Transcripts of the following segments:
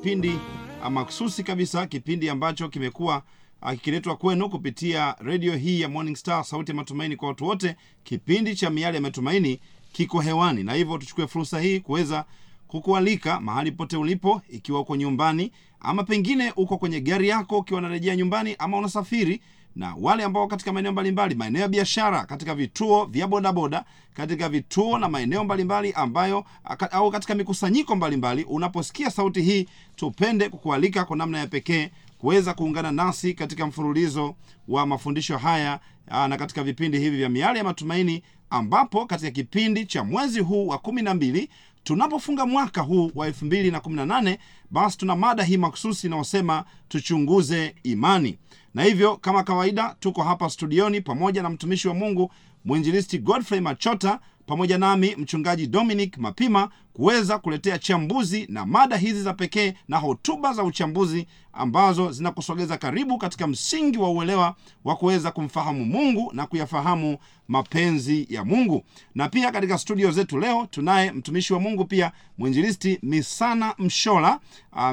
kipindi ah, kabisa kipindi ambacho kimekuwa ah, kikiletwa kwenu kupitia redio hii ya morning star sauti ya matumaini kwa watu wote. Kipindi cha miale ya matumaini kiko hewani na hivyo tuchukue fursa hii kuweza kukualika mahali pote ulipo ikiwa uko nyumbani ama pengine uko kwenye gari yako ukiwa unarejea nyumbani ama unasafiri na wale ambao katika maeneo mbalimbali maeneo ya biashara katika vituo vya bodaboda katika vituo na maeneo mbalimbali ambayo au katika mikusanyiko mbalimbali unaposikia sauti hii tupende kukualika kwa namna ya pekee kuweza kuungana nasi katika mfululizo wa mafundisho haya na katika vipindi hivi vya miale ya matumaini ambapo katika kipindi cha mwezi huu wa kumi na mbili tunapofunga mwaka huu wa 218 basi tuna mada hii maksusi inayosema tuchunguze imani na hivyo kama kawaida tuko hapa studioni pamoja na mtumishi wa mungu mwinjilisti godfrey machota pamoja nami mchungaji dominic mapima kuweza kuletea chambuzi na mada hizi za pekee na hotuba za uchambuzi ambazo zinakusogeza karibu katika msingi wa uelewa wa kuweza kumfahamu mungu na kuyafahamu mapenzi ya mungu. Na pia katika studio zetu leo tunaye mtumishi wa mungu pia mwinjilisti misana mshola uh,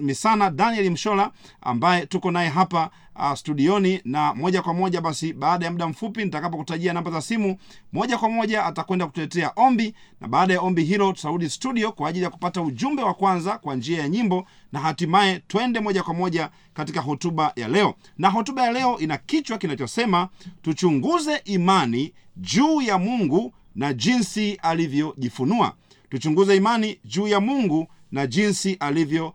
misana daniel mshola ambaye tuko naye hapa uh, studioni na moja kwa moja basi baada ya muda mfupi nitakapokutajia namba za simu moja kwa moja atakwenda kutuletea ombi na baada ya ombi hilo tutarudi studio kwa ajili ya kupata ujumbe wa kwanza kwa njia ya nyimbo na hatimaye twende moja kwa moja katika hotuba ya leo. Na hotuba ya leo ina kichwa kinachosema tuchunguze imani juu ya mungu na jinsi alivyojifunua. Tuchunguze imani juu ya mungu na jinsi alivyo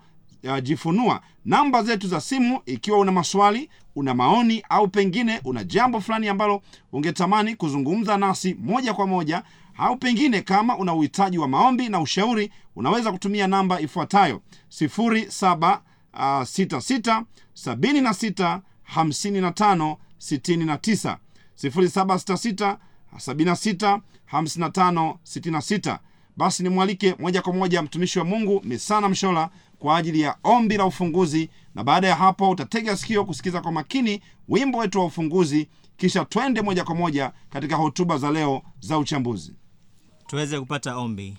jifunua namba zetu za simu ikiwa una maswali una maoni au pengine una jambo fulani ambalo ungetamani kuzungumza nasi moja kwa moja au pengine kama una uhitaji wa maombi na ushauri unaweza kutumia namba ifuatayo. 766 76 55 69 0766 76 55 66 basi nimwalike moja kwa moja mtumishi wa mungu misana mshola kwa ajili ya ombi la ufunguzi. Na baada ya hapo utatega sikio kusikiza kwa makini wimbo wetu wa ufunguzi kisha twende moja kwa moja katika hotuba za leo za uchambuzi tuweze kupata ombi.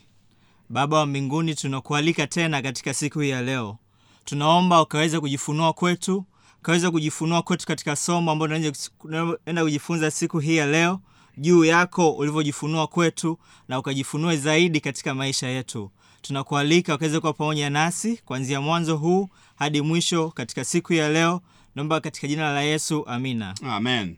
Baba wa mbinguni tunakualika tena katika siku hii ya leo. Tunaomba ukaweze kujifunua kwetu ukaweze kujifunua kwetu katika somo ambalo tunaenda kujifunza siku hii ya leo juu yako ulivyojifunua kwetu na ukajifunue zaidi katika maisha yetu. Tunakualika ukaweze kuwa pamoja nasi kuanzia mwanzo huu hadi mwisho katika siku ya leo. Naomba katika jina la yesu amina. Amen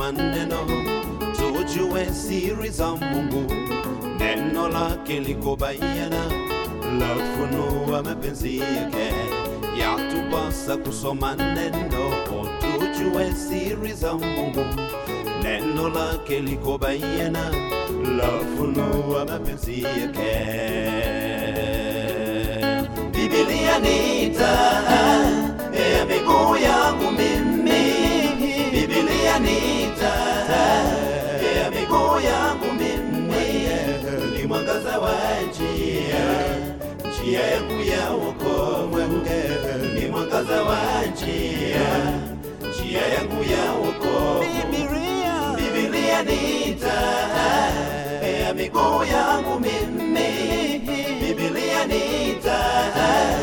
kusoma neno tujue siri za mungu. Neno lake liko bayana. Lafunua mapenzi yake. Yatupasa kusoma neno. Tujue siri za mungu. Neno lake liko bayana. Lafunua mapenzi yake. Bibilia ni taa ya miguu yangu mimi. Bibilia ni njia yangu ya wokovu ni mwangaza wa njia. Njia yangu ya wokovu Biblia ni taa. Ya miguu yangu mimi Biblia ni taa.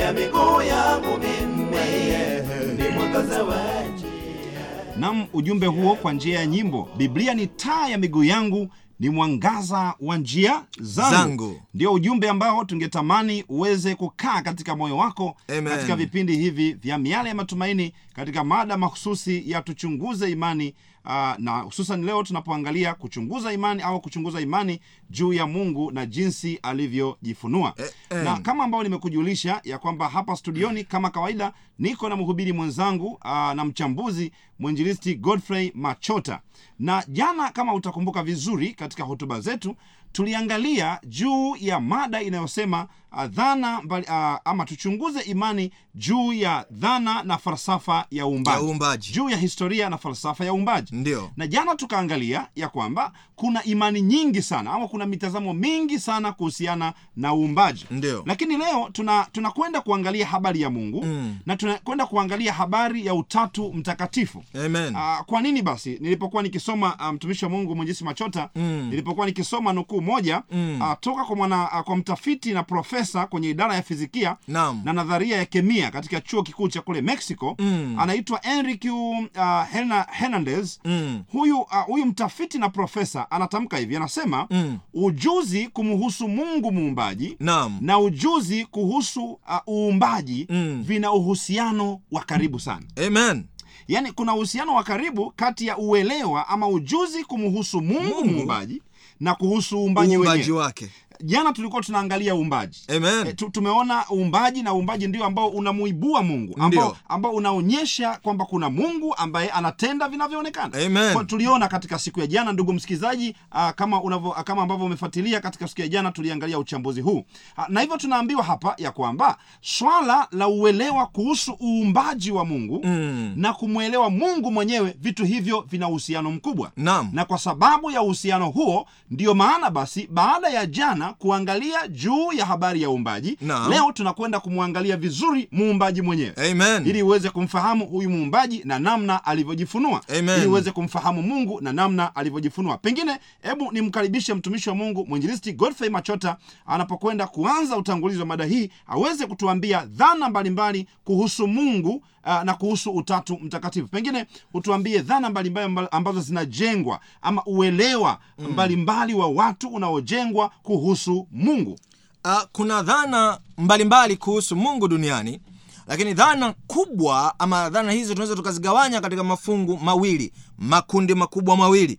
Ya miguu yangu mimi ni mwangaza wa njia. Nam ujumbe huo kwa njia ya nyimbo. Biblia ni taa ya miguu yangu ni mwangaza wa njia zangu, Zangu. ndio ujumbe ambao tungetamani uweze kukaa katika moyo wako Amen. katika vipindi hivi vya miale ya matumaini katika mada mahususi ya tuchunguze imani uh, na hususan leo tunapoangalia kuchunguza imani au kuchunguza imani juu ya mungu na jinsi alivyojifunua Eh, eh. na kama ambao nimekujulisha ya kwamba hapa studioni kama kawaida niko na mhubiri mwenzangu uh, na mchambuzi mwinjilisti godfrey machota na jana kama utakumbuka vizuri katika hotuba zetu tuliangalia juu ya mada inayosema dhana mbali, a, ama tuchunguze imani juu ya dhana na falsafa ya uumbaji Ya uumbaji. juu ya historia na falsafa ya uumbaji Ndio. na jana tukaangalia ya kwamba kuna imani nyingi sana ama kuna mitazamo mingi sana kuhusiana na uumbaji Ndio. lakini leo tuna tunakwenda kuangalia habari ya mungu Mm. na tunakwenda kuangalia habari ya utatu mtakatifu Amen. A, kwa nini basi nilipokuwa nikisoma mtumishi wa mungu mwenjesi machota Mm. nilipokuwa nikisoma nukuu moja Mm. a, toka kwa mwana a, kwa mtafiti na profesa kwenye idara ya fizikia Naam. na nadharia ya kemia katika chuo kikuu cha kule mexico Mm. anaitwa enrique uh, hernandez Mm. huyu uh, huyu mtafiti na profesa anatamka hivi anasema Mm. ujuzi kumhusu mungu muumbaji Naam. na ujuzi kuhusu uh, uumbaji Mm. vina uhusiano wa karibu sana Amen. yaani kuna uhusiano wa karibu kati ya uelewa ama ujuzi kumhusu mungu, Mungu. muumbaji na kuhusu Uumbaji wake. Jana tulikuwa tunaangalia uumbaji. E, tumeona uumbaji na uumbaji ndio ambao unamuibua mungu ambao, ambao unaonyesha kwamba kuna mungu ambaye anatenda vinavyoonekana. Kwa tuliona katika siku ya jana ndugu msikilizaji uh, kama unavyo, uh, kama ambavyo umefuatilia katika siku ya jana tuliangalia uchambuzi huu. Uh, na hivyo tunaambiwa hapa ya kwamba swala la uelewa kuhusu uumbaji wa mungu Mm. na kumwelewa mungu mwenyewe vitu hivyo vina uhusiano mkubwa. Naam. na kwa sababu ya uhusiano huo ndiyo maana basi baada ya jana kuangalia juu ya habari ya uumbaji. Leo tunakwenda kumwangalia vizuri muumbaji mwenyewe. Amen. ili uweze kumfahamu huyu muumbaji na namna alivyojifunua. Amen. ili uweze kumfahamu mungu na namna alivyojifunua. Pengine hebu nimkaribishe mtumishi wa mungu mwinjilisti godfrey machota anapokwenda kuanza utangulizi wa mada hii aweze kutuambia dhana mbalimbali kuhusu mungu uh, na kuhusu utatu mtakatifu. Pengine utuambie dhana mbalimbali ambazo zinajengwa ama uelewa mbalimbali wa watu unaojengwa kuhusu mungu. Uh, kuna dhana mbalimbali kuhusu mungu duniani lakini dhana kubwa ama dhana hizo tunaweza tukazigawanya katika mafungu mawili makundi makubwa mawili.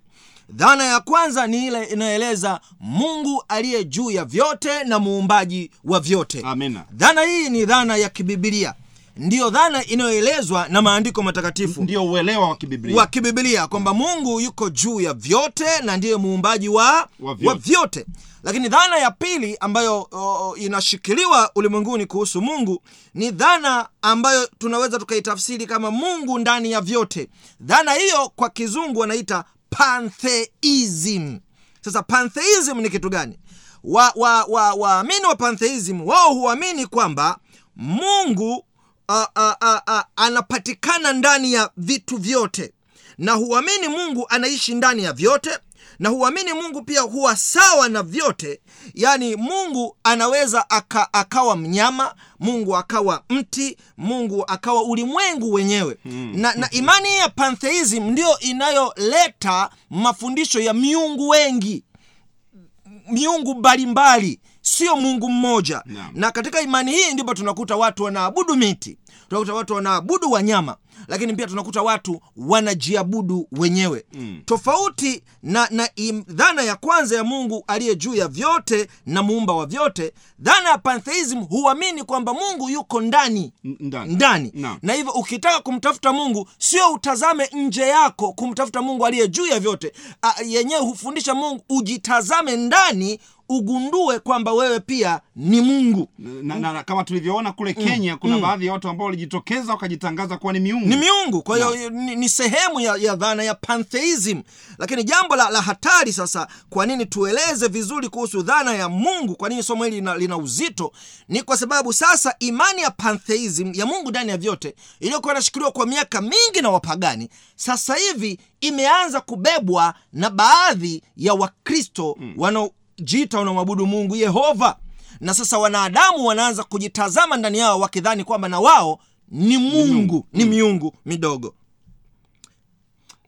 Dhana ya kwanza ni ile inayoeleza mungu aliye juu ya vyote na muumbaji wa vyote. Amina. Dhana hii ni dhana ya kibibilia ndiyo dhana inayoelezwa na maandiko matakatifu. Ndio uelewa wa kibiblia. Wa kibibilia kwamba mungu yuko juu ya vyote na ndiye muumbaji wa, Wa wa, vyote. vyote. lakini dhana ya pili ambayo o, inashikiliwa ulimwenguni kuhusu mungu ni dhana ambayo tunaweza tukaitafsiri kama mungu ndani ya vyote. Dhana hiyo kwa kizungu wanaita pantheism. Sasa pantheism ni kitu gani? Waamini wa, wa, wa, wa pantheism wao huamini kwamba mungu a, a, a, a, anapatikana ndani ya vitu vyote. Na huamini mungu anaishi ndani ya vyote na huamini mungu pia huwa sawa na vyote. Yaani mungu anaweza aka, akawa mnyama mungu akawa mti mungu akawa ulimwengu wenyewe. Hmm. na, na imani ya pantheism ndiyo inayoleta mafundisho ya miungu wengi miungu mbalimbali sio mungu mmoja yeah. na katika imani hii ndipo tunakuta watu wanaabudu miti tunakuta watu wanaabudu wanyama lakini pia tunakuta watu wanajiabudu wenyewe mm. tofauti na, na im, dhana ya kwanza ya mungu aliye juu ya vyote na muumba wa vyote dhana ya pantheism huamini kwamba mungu yuko ndani ndani. ndani Naam. na hivyo ukitaka kumtafuta mungu sio utazame nje yako kumtafuta mungu aliye juu ya vyote A, yenyewe hufundisha mungu ujitazame ndani ugundue kwamba wewe pia ni mungu. Na, na, na kama tulivyoona kule kenya kuna baadhi ya watu ambao walijitokeza wakajitangaza kuwa ni miungu. Ni miungu. Kwa hiyo ni, ni sehemu ya, ya dhana ya pantheism. Lakini jambo la, la hatari sasa kwa nini tueleze vizuri kuhusu dhana ya mungu? Kwa nini somo hili lina, lina uzito? Ni kwa sababu sasa imani ya pantheism ya mungu ndani ya vyote iliyokuwa inashikiliwa kwa miaka mingi na wapagani sasa hivi imeanza kubebwa na baadhi ya wakristo mm. Wanaojiita wanamwabudu mungu yehova. Na sasa wanadamu wanaanza kujitazama ndani yao wakidhani kwamba na wao ni mungu ni miungu midogo.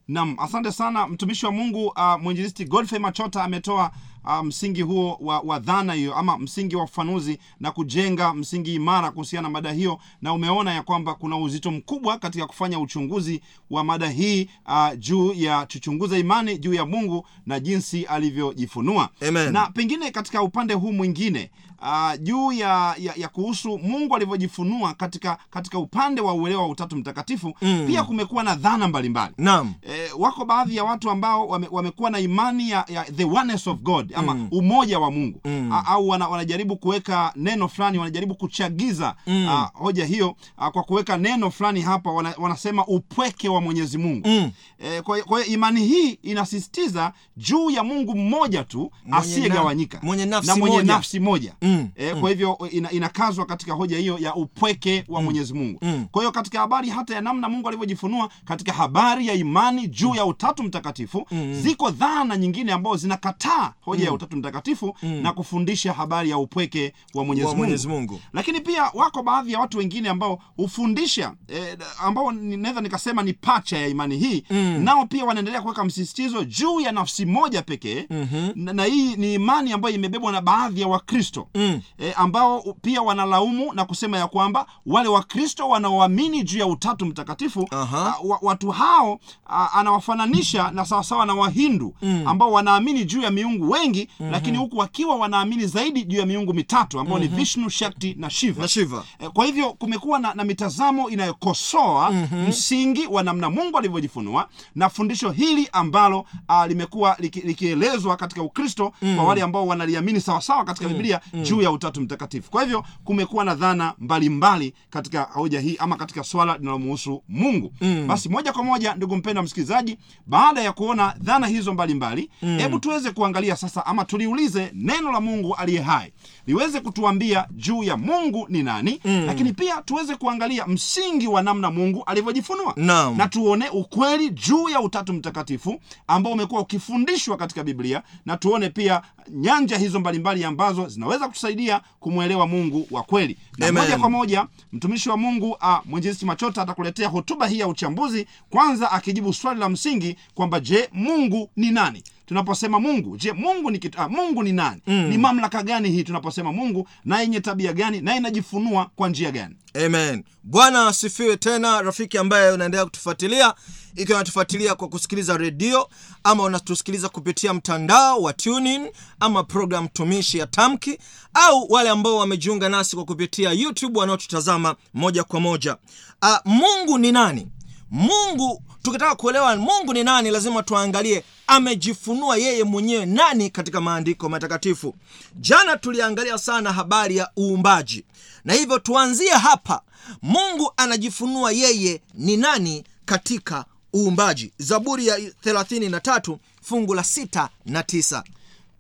Nam asante sana mtumishi wa mungu uh, mwinjilisti godfrey machota ametoa uh, msingi huo wa, wa dhana hiyo ama msingi wa ufanuzi na kujenga msingi imara kuhusiana na mada hiyo na umeona ya kwamba kuna uzito mkubwa katika kufanya uchunguzi wa mada hii uh, juu ya tuchunguza imani juu ya mungu na jinsi alivyojifunua Amen. na pengine katika upande huu mwingine uh, juu ya, ya, ya kuhusu mungu alivyojifunua katika katika upande wa uelewa wa utatu mtakatifu mm. pia kumekuwa na dhana mbalimbali naam E, wako baadhi ya watu ambao wame, wamekuwa na imani ya, ya the oneness of god ama mm. umoja wa mungu mm. A, au wana, wanajaribu kuweka neno fulani wanajaribu kuchagiza mm. a, hoja hiyo a, kwa kuweka neno fulani hapa wana, wanasema upweke wa mwenyezi mungu mm. e, kwa hiyo imani hii inasisitiza juu ya mungu mmoja tu asiyegawanyika na- mwenye nafsi na mwenye moja. nafsi moja Mm, e, kwa hivyo ina, inakazwa katika hoja hiyo ya upweke wa mwenyezi mungu kwa hiyo katika habari hata ya namna mungu alivyojifunua katika habari ya imani juu ya utatu mtakatifu ziko dhana nyingine ambazo zinakataa hoja ya utatu mtakatifu na kufundisha habari ya upweke wa mwenyezi. Mwenyezi Mungu. lakini pia wako baadhi ya watu wengine ambao hufundisha eh, ambao naweza nikasema ni pacha ya imani hii. Nao pia wanaendelea kuweka msisitizo juu ya nafsi moja pekee. Na, na hii ni imani ambayo imebebwa na baadhi ya wakristo. Mm. eh, ambao pia wanalaumu na kusema ya kwamba wale wakristo wanaoamini juu ya utatu mtakatifu uh, wa, watu hao uh, anawafananisha na sawasawa na wahindu mm. ambao wanaamini juu ya miungu wengi mm-hmm. lakini huku wakiwa wanaamini zaidi juu ya miungu mitatu ambao mm-hmm. ni vishnu shakti na shiva na shiva E, kwa hivyo kumekuwa na, na mitazamo inayokosoa mm-hmm. msingi wa namna mungu alivyojifunua na fundisho hili ambalo uh, limekuwa liki- likielezwa katika ukristo mm. kwa wale ambao wanaliamini sawasawa katika mm. biblia mm. juu ya utatu mtakatifu kwa hivyo kumekuwa na dhana mbalimbali katika hoja hii ama katika swala linalomuhusu mungu mm. basi moja kwa moja ndugu mpenda msikilizaji baada ya kuona dhana hizo mbalimbali hebu mm. tuweze kuangalia sasa ama tuliulize neno la mungu aliye hai. Liweze kutuambia juu ya mungu ni nani mm. lakini pia tuweze kuangalia msingi wa namna mungu alivyojifunua. Naam. na tuone ukweli juu ya utatu mtakatifu ambao umekuwa ukifundishwa katika biblia na tuone pia nyanja hizo mbalimbali ambazo zinaweza kutusaidia kumwelewa mungu wa kweli. Na moja kwa moja mtumishi wa mungu uh, mwinjilisti machota atakuletea hotuba hii ya uchambuzi kwanza akijibu swali la msingi kwamba je mungu ni nani tunaposema mungu je mungu ni kitu, ah, mungu ni nani? Mm. ni mamlaka gani hii tunaposema mungu na yenye tabia gani na inajifunua kwa njia gani? Amen. Bwana asifiwe tena rafiki ambaye unaendelea kutufuatilia ikiwa unatufuatilia kwa kusikiliza redio ama unatusikiliza kupitia mtandao wa tunin ama program tumishi ya tamki au wale ambao wamejiunga nasi kwa kupitia youtube wanaotutazama moja kwa moja. A, mungu ni nani mungu tukitaka kuelewa mungu ni nani lazima tuangalie amejifunua yeye mwenyewe nani katika maandiko matakatifu. Jana tuliangalia sana habari ya uumbaji. Na hivyo tuanzie hapa. Mungu anajifunua yeye ni nani katika uumbaji. Zaburi ya 33 fungu la 6 na 9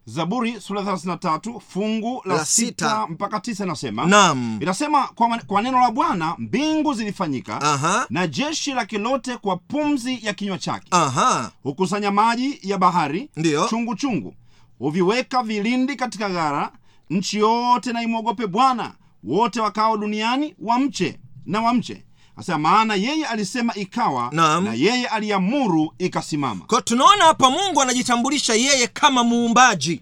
zaburi sura 33 fungu la, La sita sita. mpaka tisa inasema Naam. inasema kwa, kwa neno la bwana mbingu zilifanyika Aha. na jeshi lake lote kwa pumzi ya kinywa chake aha hukusanya maji ya bahari Ndiyo. chungu chungu huviweka vilindi katika ghara nchi yote na imwogope bwana wote wakao duniani wamche na wamche asema maana yeye alisema ikawa na, na yeye aliamuru ikasimama. Kwa tunaona hapa mungu anajitambulisha yeye kama muumbaji.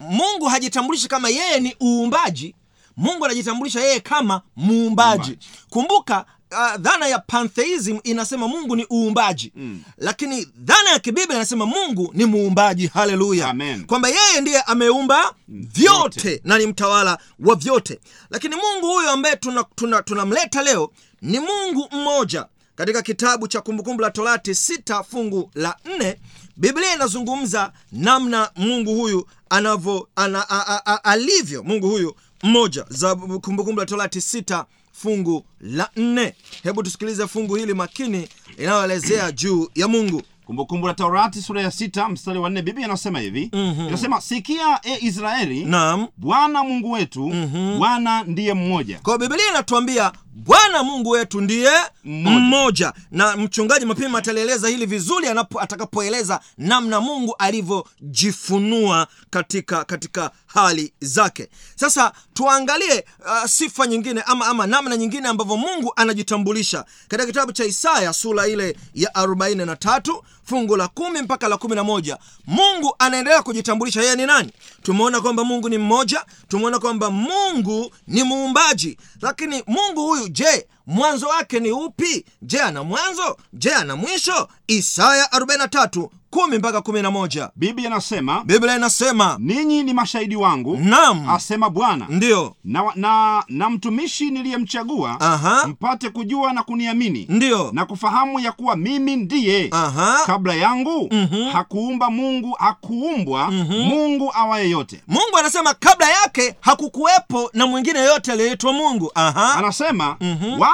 Mungu hajitambulishi kama yeye ni uumbaji. Mungu anajitambulisha yeye kama Muumbaji. kumbuka uh, dhana ya pantheism inasema mungu ni uumbaji. Mm. lakini dhana ya kibiblia inasema mungu ni muumbaji. Haleluya. Kwamba yeye ndiye ameumba vyote na ni mtawala wa vyote. Lakini mungu huyo ambaye tunamleta tuna, tuna leo ni mungu mmoja. Katika kitabu cha kumbukumbu la torati sita fungu la nne biblia inazungumza namna mungu huyu anavyo ana, a, a, a, alivyo mungu huyu mmoja. Za kumbukumbu la torati sita fungu la nne. Hebu tusikilize fungu hili makini linaloelezea juu ya mungu. Kumbukumbu la taurati sura ya sita mstari wa nne biblia inasema hivi. Mm-hmm. inasema sikia e israeli naam. Bwana mungu wetu bwana ndiye mmoja. Kwa hiyo biblia inatuambia bwana mungu wetu ndiye Mmoja. mmoja, na mchungaji mapema atalieleza hili vizuri anapo, atakapoeleza namna mungu alivyojifunua katika katika hali zake. Sasa tuangalie uh, sifa nyingine ama, ama namna nyingine ambavyo mungu anajitambulisha. Katika kitabu cha isaya sura ile ya 43 fungu la kumi mpaka la kumi na moja mungu anaendelea kujitambulisha. Yeye ni nani? Tumeona kwamba mungu ni mmoja tumeona kwamba mungu ni muumbaji. Lakini mungu huyu je mwanzo wake ni upi? Je ana mwanzo? Je ana mwisho? Isaya 43 kumi mpaka kumi na moja. Biblia inasema biblia inasema ninyi ni mashahidi wangu nam asema bwana. Ndiyo na, na, na mtumishi niliyemchagua Aha. mpate kujua na kuniamini ndiyo na kufahamu ya kuwa mimi ndiye. Aha. kabla yangu Mhm. hakuumba mungu hakuumbwa mungu awaye yote. Mungu anasema kabla yake hakukuwepo na mwingine yote aliyeitwa mungu. Aha. anasema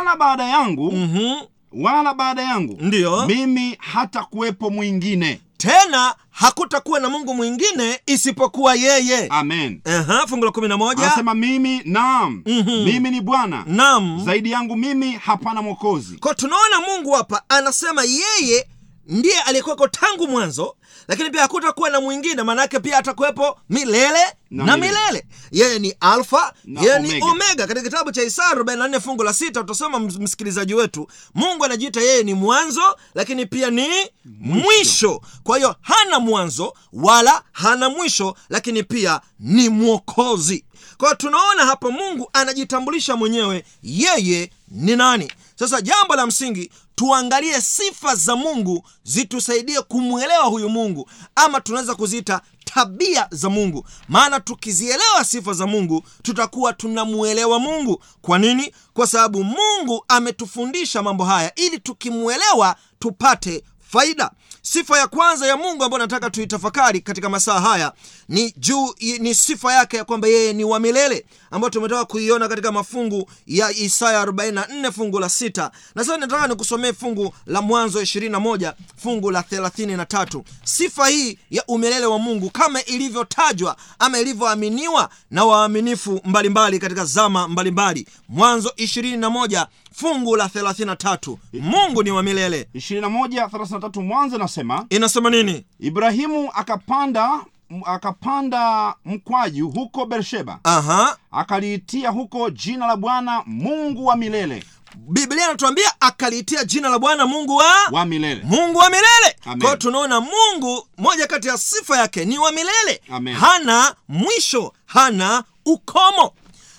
wala baada yangu Mhm. wala baada yangu ndiyo mimi hata kuwepo mwingine. Tena hakutakuwa na mungu mwingine isipokuwa yeye. Amen. Fungu la kumi na moja. Anasema mimi naam. Mimi ni bwana. Nam zaidi yangu mimi hapana mwokozi. Ko tunaona mungu hapa anasema yeye ndiye aliyekuweko tangu mwanzo lakini pia hakutakuwa na mwingine maanaake pia atakuwepo milele na, Na milele. milele. yeye ni alfa yeye ni omega. omega katika kitabu cha isaya 44 fungu la sita utasoma msikilizaji wetu mungu anajiita yeye ni mwanzo lakini pia ni mwisho, mwisho. kwa hiyo hana mwanzo wala hana mwisho lakini pia ni mwokozi kwa tunaona hapa mungu anajitambulisha mwenyewe yeye ni nani sasa jambo la msingi tuangalie sifa za mungu zitusaidie kumwelewa huyu mungu ama tunaweza kuziita tabia za mungu. Maana tukizielewa sifa za mungu tutakuwa tunamwelewa mungu. Kwa nini? Kwa sababu mungu ametufundisha mambo haya ili tukimwelewa tupate faida sifa ya kwanza ya mungu ambayo nataka tuitafakari katika masaa haya ni juu ni sifa yake ya kwamba yeye ni wa milele ambayo tumetoka kuiona katika mafungu ya isaya 44 fungu la sita. Na sasa nataka nikusomee fungu la mwanzo 21 fungu la 33 sifa hii ya umilele wa mungu kama ilivyotajwa ama ilivyoaminiwa na waaminifu mbalimbali katika zama mbalimbali. Mwanzo 21 fungu la 33 mungu ni wa milele. 21:33 mwanzo nasema inasema nini? Ibrahimu akapanda akapanda mkwaju huko bersheba aha. Akaliitia huko jina la bwana mungu wa milele. Biblia anatuambia akaliitia jina la bwana mungu wa wa milele. Mungu wa milele. Amen. tunaona mungu moja kati ya sifa yake ni wa milele. Amen. hana mwisho hana ukomo.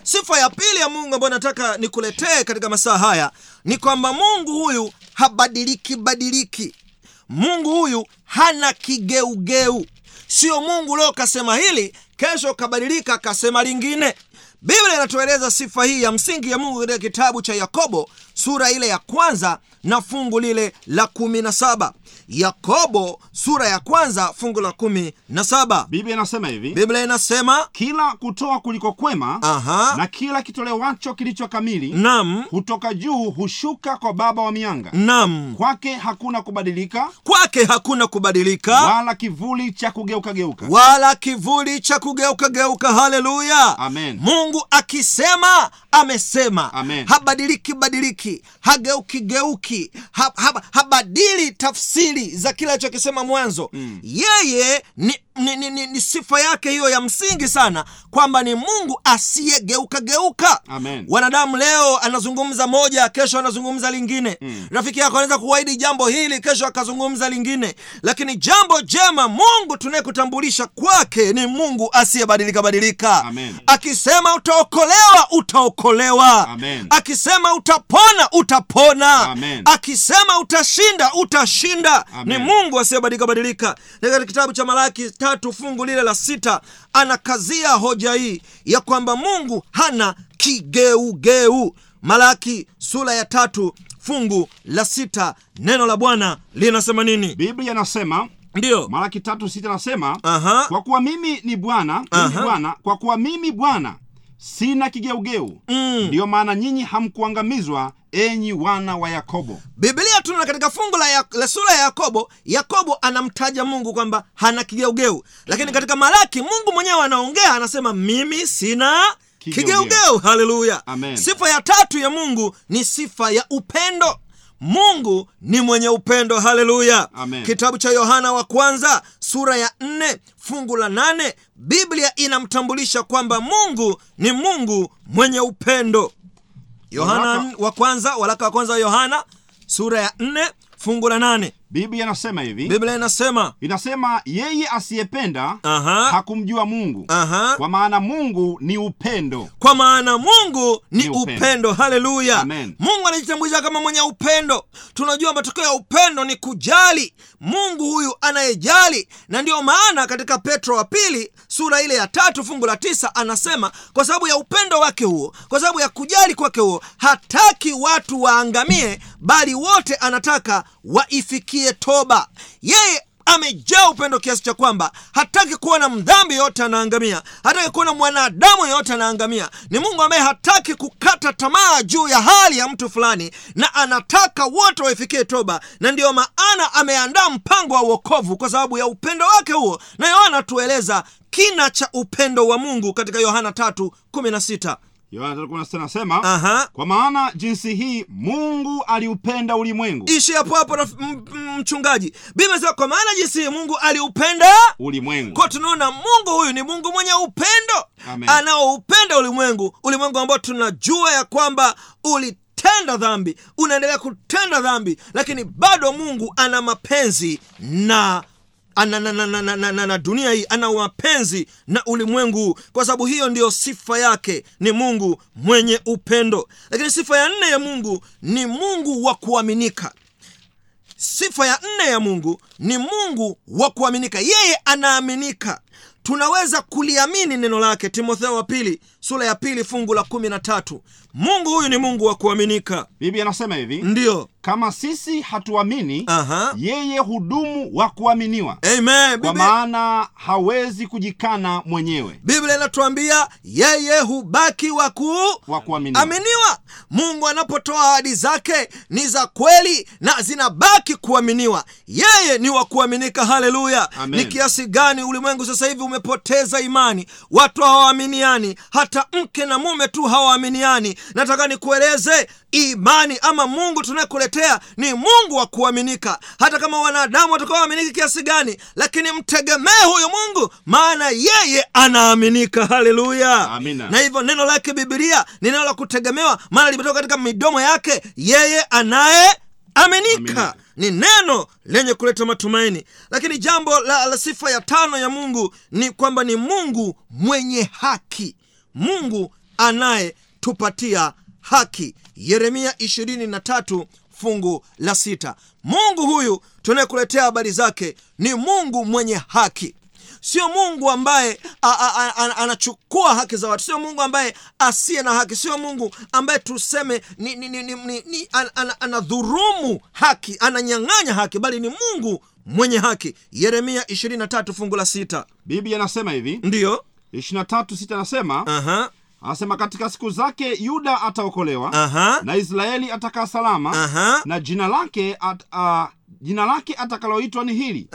Sifa ya pili ya mungu ambayo nataka nikuletee katika masaa haya ni kwamba mungu huyu habadiliki badiliki mungu huyu hana kigeugeu. Sio mungu leo kasema hili kesho kabadilika akasema lingine. Biblia inatueleza sifa hii ya msingi ya mungu katika kitabu cha yakobo sura ile ya kwanza na fungu lile la kumi na saba yakobo sura ya kwanza fungu la kumi na saba. Biblia inasema hivi. Biblia inasema kila kutoa kuliko kwema aha. na kila kitolewacho kilicho kamili nam hutoka juu hushuka kwa baba wa mianga. Nam kwake hakuna kubadilika kwake hakuna kubadilika. wala kivuli cha kugeukageuka wala kivuli cha kugeuka geuka. Haleluya. Amen. mungu akisema amesema. Amen. habadiliki badiliki. Hageuki geuki. Ha, ha, habadili tafsiri za kile alichokisema mwanzo mm. yeye ni ni, ni, ni, ni sifa yake hiyo ya msingi sana kwamba ni mungu asiyegeuka geuka Amen. wanadamu leo anazungumza moja kesho anazungumza lingine mm. rafiki yako anaweza kuahidi jambo hili kesho akazungumza lingine lakini jambo jema mungu tunayekutambulisha kwake ni mungu asiyebadilika badilika Amen. akisema utaokolewa utaokolewa Amen. akisema utapona utapona Amen. akisema utashinda utashinda Amen. ni mungu asiyebadilika badilika katika kitabu cha malaki tatu fungu lile la sita anakazia hoja hii ya kwamba mungu hana kigeugeu malaki sura ya tatu fungu la sita neno la bwana linasema nini biblia inasema ndiyo malaki tatu sita nasema Aha. kwa kuwa mimi ni bwana uh -huh. bwana kwa kuwa mimi bwana sina kigeugeu. Mm. ndiyo maana nyinyi hamkuangamizwa enyi wana wa yakobo. Biblia tunaona katika fungu la, ya, la sura ya yakobo yakobo anamtaja mungu kwamba hana kigeugeu. Lakini katika malaki mungu mwenyewe anaongea anasema mimi sina Kigeugeu. kigeugeu. Haleluya. Sifa ya tatu ya mungu ni sifa ya upendo mungu ni mwenye upendo. Haleluya. Kitabu cha yohana wa kwanza sura ya nne fungu la nane biblia inamtambulisha kwamba mungu ni mungu mwenye upendo. Yohana wa kwanza waraka wa kwanza wa yohana sura ya nne fungu la nane biblia inasema hivi. Biblia inasema inasema yeye asiyependa aha, hakumjua mungu. Aha. kwa maana mungu ni upendo. Kwa maana mungu ni, Ni upendo, upendo. haleluya. Mungu anajitambulisha kama mwenye upendo. Tunajua matokeo ya upendo ni kujali mungu huyu anayejali. Na ndiyo maana katika petro wa pili sura ile ya tatu fungu la tisa anasema kwa sababu ya upendo wake huo kwa sababu ya kujali kwake huo hataki watu waangamie bali wote anataka waifikie toba. Yeye amejaa upendo kiasi cha kwamba hataki kuona mdhambi yoyote anaangamia hataki kuona mwanadamu yoyote anaangamia. Ni mungu ambaye hataki kukata tamaa juu ya hali ya mtu fulani na anataka wote waifikie toba na ndiyo maana ameandaa mpango wa uokovu kwa sababu ya upendo wake huo. Na yohana tueleza kina cha upendo wa mungu katika yohana 3:16 yohana 3:16 anasema aha. Kwa maana jinsi hii mungu aliupenda ulimwengu. Ishi hapo hapo mchungaji. Biblia inasema kwa maana jinsi hii mungu aliupenda ulimwengu. Kwa tunaona mungu huyu ni mungu mwenye upendo. Anaoupenda ulimwengu ulimwengu ambao tunajua ya kwamba ulitenda dhambi unaendelea kutenda dhambi lakini bado mungu ana mapenzi na ana, na, na, na, na, na, na, dunia hii ana mapenzi na ulimwengu. Kwa sababu hiyo ndiyo sifa yake ni mungu mwenye upendo. Lakini sifa ya nne ya mungu ni mungu wa kuaminika. Sifa ya nne ya mungu ni mungu wa kuaminika. Yeye anaaminika tunaweza kuliamini neno lake timotheo wa pili sura ya pili fungu la kumi na tatu. Mungu huyu ni mungu wa kuaminika. Biblia anasema hivi ndiyo kama sisi hatuamini yeye hudumu wa kuaminiwa. Amen. Kwa maana hawezi kujikana mwenyewe. Biblia inatuambia yeye hubaki wa wa kuaminiwa. Aminiwa mungu anapotoa ahadi zake ni za kweli na zinabaki kuaminiwa. Yeye ni wa kuaminika. Haleluya! Ni kiasi gani ulimwengu sasa hivi umepoteza imani? Watu hawaaminiani hata mke na mume tu hawaaminiani. Nataka nikueleze imani ama mungu tunayekuletea ni mungu wa kuaminika. Hata kama wanadamu watakuwa waaminiki kiasi gani lakini mtegemee huyu mungu maana yeye anaaminika. Haleluya! Na hivyo neno lake bibilia ni neno la kutegemewa maana limetoka katika midomo yake yeye anaye aminika Aminika. ni neno lenye kuleta matumaini. Lakini jambo la, la sifa ya tano ya mungu ni kwamba ni mungu mwenye haki. Mungu anayetupatia haki yeremia 23 fungu la sita. Mungu huyu tunayekuletea habari zake ni mungu mwenye haki. Sio mungu ambaye a, a, a, anachukua haki za watu. Sio mungu ambaye asiye na haki. Sio mungu ambaye tuseme ni, ni, ni, ni, ni, ni an, an, anadhurumu haki ananyang'anya haki bali ni mungu mwenye haki. Yeremia 23 fungu la sita. Biblia anasema hivi. Ndiyo. 23:6 anasema aha anasema katika siku zake yuda ataokolewa aha. na israeli atakaa salama aha. na jina lake at, uh, jina lake atakaloitwa ni hili.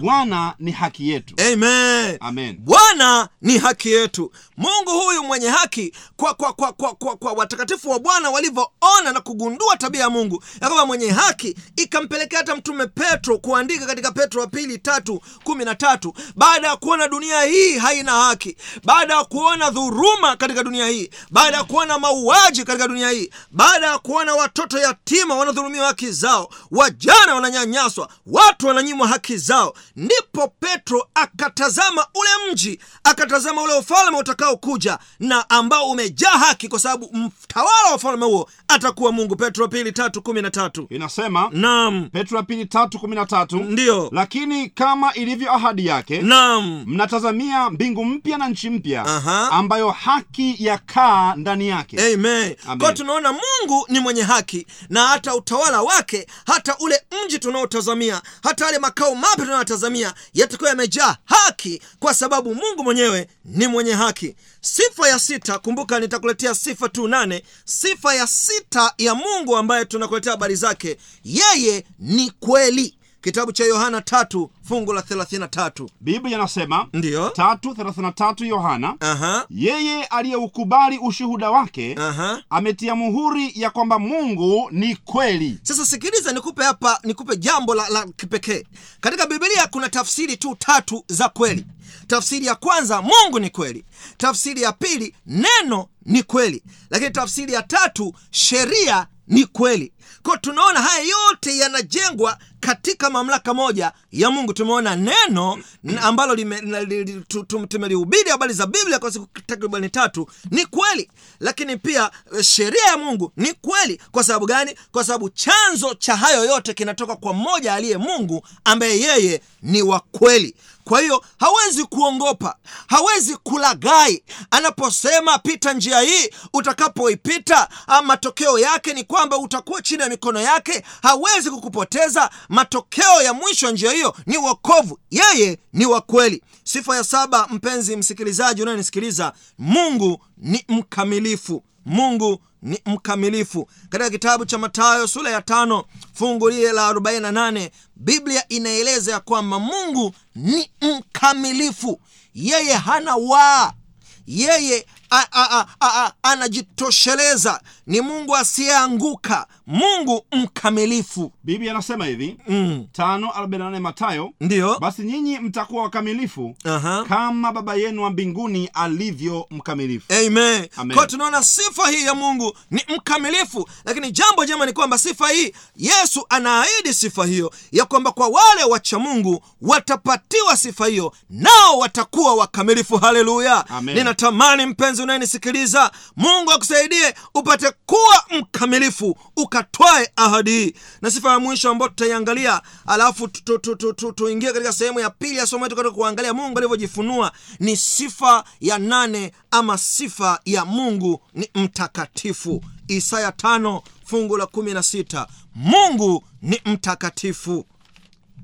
Bwana ni haki yetu. Amen. Amen. Bwana ni haki yetu. Mungu huyu mwenye haki kwa kwa kwa kwa, kwa, kwa watakatifu wa bwana walivyoona na kugundua tabia ya mungu ya kwamba mwenye haki ikampelekea hata mtume petro kuandika katika petro wa pili tatu kumi na tatu baada ya kuona dunia hii haina haki baada ya kuona dhuruma katika dunia hii baada ya kuona mauaji katika dunia hii baada ya kuona watoto yatima wanadhurumiwa haki zao wajana wananyanyaswa watu wananyimwa haki zao. Ndipo petro akatazama ule mji akatazama ule ufalme utakaokuja na ambao umejaa haki kwa sababu mtawala wa ufalme huo atakuwa mungu. Petro pili tatu kumi na tatu. Inasema nam petro ya pili tatu kumi na tatu. Ndiyo lakini kama ilivyo ahadi yake nam mnatazamia mbingu mpya na nchi mpya ambayo haki yakaa ndani yake. Amen. Amen. kwa tunaona mungu ni mwenye haki na hata utawala wake hata ule mji tunaotazamia hata yale makao mapya tunayotazamia yatakuwa yamejaa haki kwa sababu mungu mwenyewe ni mwenye haki. Sifa ya sita kumbuka nitakuletea sifa tu nane. Sifa ya sita ya mungu ambaye tunakuletea habari zake yeye ni kweli kitabu cha yohana tatu fungu la 33 biblia inasema ndiyo. 333 yohana. Aha. Yeye aliyeukubali ushuhuda wake aha. ametia muhuri ya kwamba mungu ni kweli. Sasa sikiliza nikupe hapa nikupe jambo la, la kipekee. Katika bibilia kuna tafsiri tu tatu za kweli. Tafsiri ya kwanza mungu ni kweli. Tafsiri ya pili neno ni kweli. Lakini tafsiri ya tatu sheria ni kweli ko tunaona haya yote yanajengwa katika mamlaka moja ya mungu. Tumeona neno ambalo tumelihubiri habari za biblia kwa siku takribani tatu. Ni kweli lakini pia eh, sheria ya mungu ni kweli. Kwa sababu gani? Kwa sababu chanzo cha hayo yote kinatoka kwa mmoja aliye mungu ambaye yeye ni wa kweli. Kwa hiyo hawezi kuongopa hawezi kulagai anaposema pita njia hii utakapoipita ah, matokeo yake ni kwamba utakuwa chini ya mikono yake hawezi kukupoteza. Matokeo ya mwisho ya njia hiyo ni wokovu. Yeye ni wa kweli. Sifa ya saba mpenzi msikilizaji unayenisikiliza mungu ni mkamilifu. Mungu ni mkamilifu. Katika kitabu cha matayo sura ya tano fungu la 48 biblia inaeleza ya kwamba mungu ni mkamilifu. Yeye hana waa. Yeye anajitosheleza. Ni mungu asiyeanguka mungu mkamilifu biblia anasema hivi mm. 548 matayo ndiyo basi nyinyi mtakuwa wakamilifu Aha. kama baba yenu wa mbinguni alivyo mkamilifu amen, Amen. kwa tunaona sifa hii ya mungu ni mkamilifu lakini jambo jema ni kwamba sifa hii yesu anaahidi sifa hiyo ya kwamba kwa wale wacha mungu watapatiwa sifa hiyo nao watakuwa wakamilifu haleluya Amen. ninatamani mpenzi unayenisikiliza mungu akusaidie upate kuwa mkamilifu ukatwae ahadi. Hii na sifa ya mwisho ambayo tutaiangalia alafu tu- tu- tu- tu- tu- tuingie katika sehemu ya pili ya somo letu katika kuangalia mungu alivyojifunua ni sifa ya nane ama sifa ya mungu ni mtakatifu. Isaya tano fungu la kumi na sita. Mungu ni mtakatifu.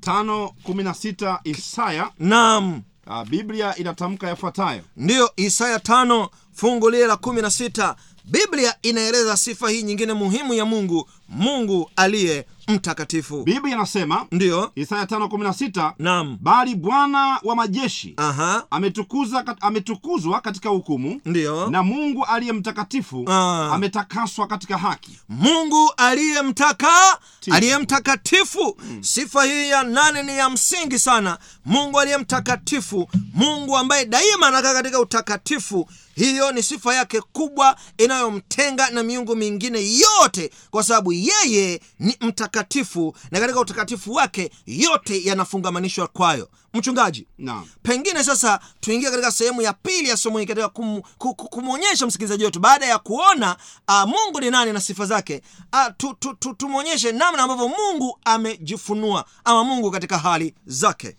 516 isaya. Nam uh, biblia inatamka yafuatayo. Ndiyo isaya tano fungu lile la kumi na sita biblia inaeleza sifa hii nyingine muhimu ya mungu mungu aliye mtakatifu. Biblia inasema ndiyo. Isaya 516 nam bali bwana wa majeshi aha. ametukuza kat- ametukuzwa katika hukumu ndiyo. na mungu aliye mtakatifu Ah. ametakaswa katika haki. Mungu aliye mtaka aliye mtakatifu. Sifa hii ya nane ni ya msingi sana. Mungu aliye mtakatifu mungu ambaye daima anakaa katika utakatifu hiyo ni sifa yake kubwa inayomtenga na miungu mingine yote kwa sababu yeye ni mtakatifu na katika utakatifu wake yote yanafungamanishwa kwayo. Mchungaji naam. pengine sasa tuingie katika sehemu ya pili ya somo hili katika kum, ku- ku- kumwonyesha msikilizaji wetu. Baada ya kuona a, mungu ni nani na sifa zake tu, tu, tu, tumwonyeshe namna ambavyo mungu amejifunua ama mungu katika hali zake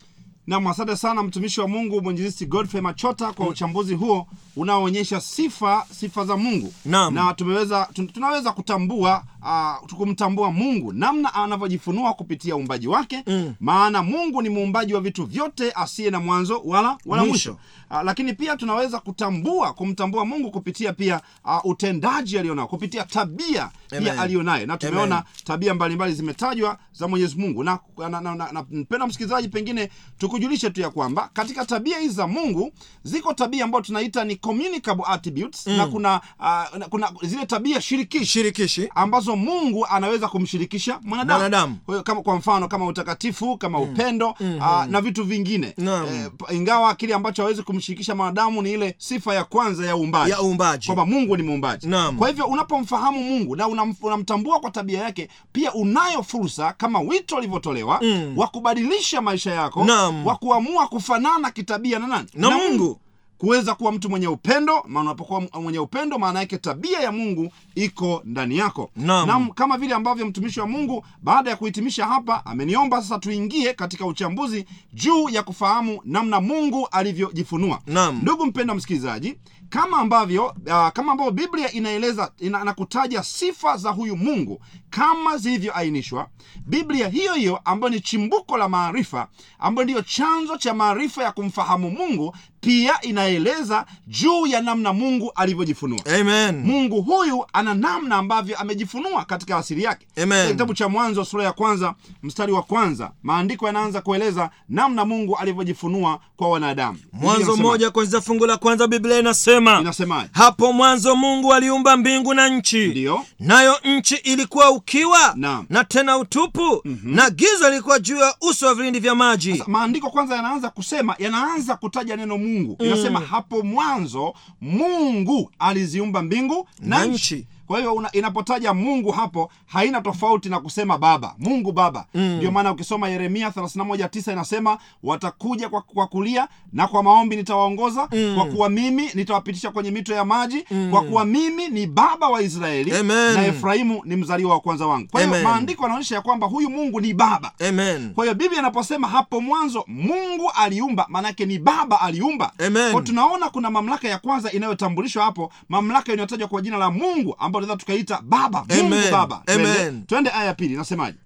nam asante sana mtumishi wa mungu mwinjilisti godfrey machota kwa uchambuzi huo unaoonyesha sifa sifa za mungu Naam. na tumeweza tunaweza kutambua uh, kumtambua mungu namna anavyojifunua kupitia uumbaji wake mm. maana mungu ni muumbaji wa vitu vyote asiye na mwanzo wala wala Mwisho. uh, lakini pia tunaweza kutambua kumtambua mungu kupitia pia uh, utendaji alionao kupitia tabia Amen. pia aliyonaye na tumeona Amen. tabia mbalimbali zimetajwa za mwenyezi mungu na, na, na, na, na mpenda msikilizaji pengine tukujulishe tu ya kwamba katika tabia hizi za mungu ziko tabia ambayo tunaita ni communicable attributes mm. na kuna uh, na kuna zile tabia shirikishi shirikishi ambazo mungu anaweza kumshirikisha mwanadamu. Mwanadamu. kwa, kama, kwa mfano kama utakatifu kama upendo mm-hmm. uh, na vitu vingine. Eh, ingawa kile ambacho hawezi kumshirikisha mwanadamu ni ile sifa ya kwanza ya uumbaji. Ya uumbaji. Kwamba mungu ni muumbaji. Kwa hivyo unapomfahamu mungu na unam, unamtambua kwa tabia yake pia unayo fursa kama wito ulivyotolewa mm. wa kubadilisha maisha yako wa kuamua kufanana kitabia na nani? Na Mungu. Kuweza kuwa mtu mwenye upendo maana unapokuwa mwenye upendo maana yake tabia ya mungu iko ndani yako. Naam. na kama vile ambavyo mtumishi wa mungu baada ya kuhitimisha hapa ameniomba sasa tuingie katika uchambuzi juu ya kufahamu namna mungu alivyojifunua. Ndugu mpenda msikilizaji kama ambavyo uh, kama ambavyo biblia inaeleza ina, na kutaja sifa za huyu mungu. Kama zilivyoainishwa biblia hiyo hiyo ambayo ni chimbuko la maarifa ambayo ndiyo chanzo cha maarifa ya kumfahamu mungu pia inaeleza juu ya namna mungu alivyojifunua. Amen. Mungu huyu ana namna ambavyo amejifunua katika asili yake. Amen. Kitabu cha mwanzo sura ya kwanza mstari wa kwanza maandiko yanaanza kueleza namna mungu alivyojifunua kwa wanadamu. Mwanzo moja kwanzia fungu la kwanza biblia inasema inasemaje? Hapo mwanzo mungu aliumba mbingu na nchi. Ndiyo. nayo nchi ilikuwa ukiwa na, na tena utupu. Na giza lilikuwa juu ya uso wa vilindi vya maji. Maandiko kwanza yanaanza kusema yanaanza kutaja neno mungu. Inasema hapo mwanzo mungu aliziumba mbingu na Na nchi. Kwa hiyo inapotaja mungu hapo haina tofauti na kusema baba. Mungu baba. Ndio maana ukisoma yeremia 319 inasema watakuja kwa, kwa kulia na kwa maombi nitawaongoza. Kwa kuwa mimi nitawapitisha kwenye mito ya maji. Kwa kuwa mimi ni baba wa israeli Amen. na efraimu ni mzaliwa wa kwanza wangu. Kwa hiyo maandiko yanaonyesha ya kwamba huyu mungu ni baba. Amen. Kwa hiyo biblia inaposema hapo mwanzo mungu aliumba maanake ni baba aliumba. Amen. kwa tunaona kuna mamlaka ya kwanza inayotambulishwa hapo mamlaka inayotajwa kwa jina la mungu ambayo tunaweza tukaita baba mungu baba twende, aya ya pili nasemaje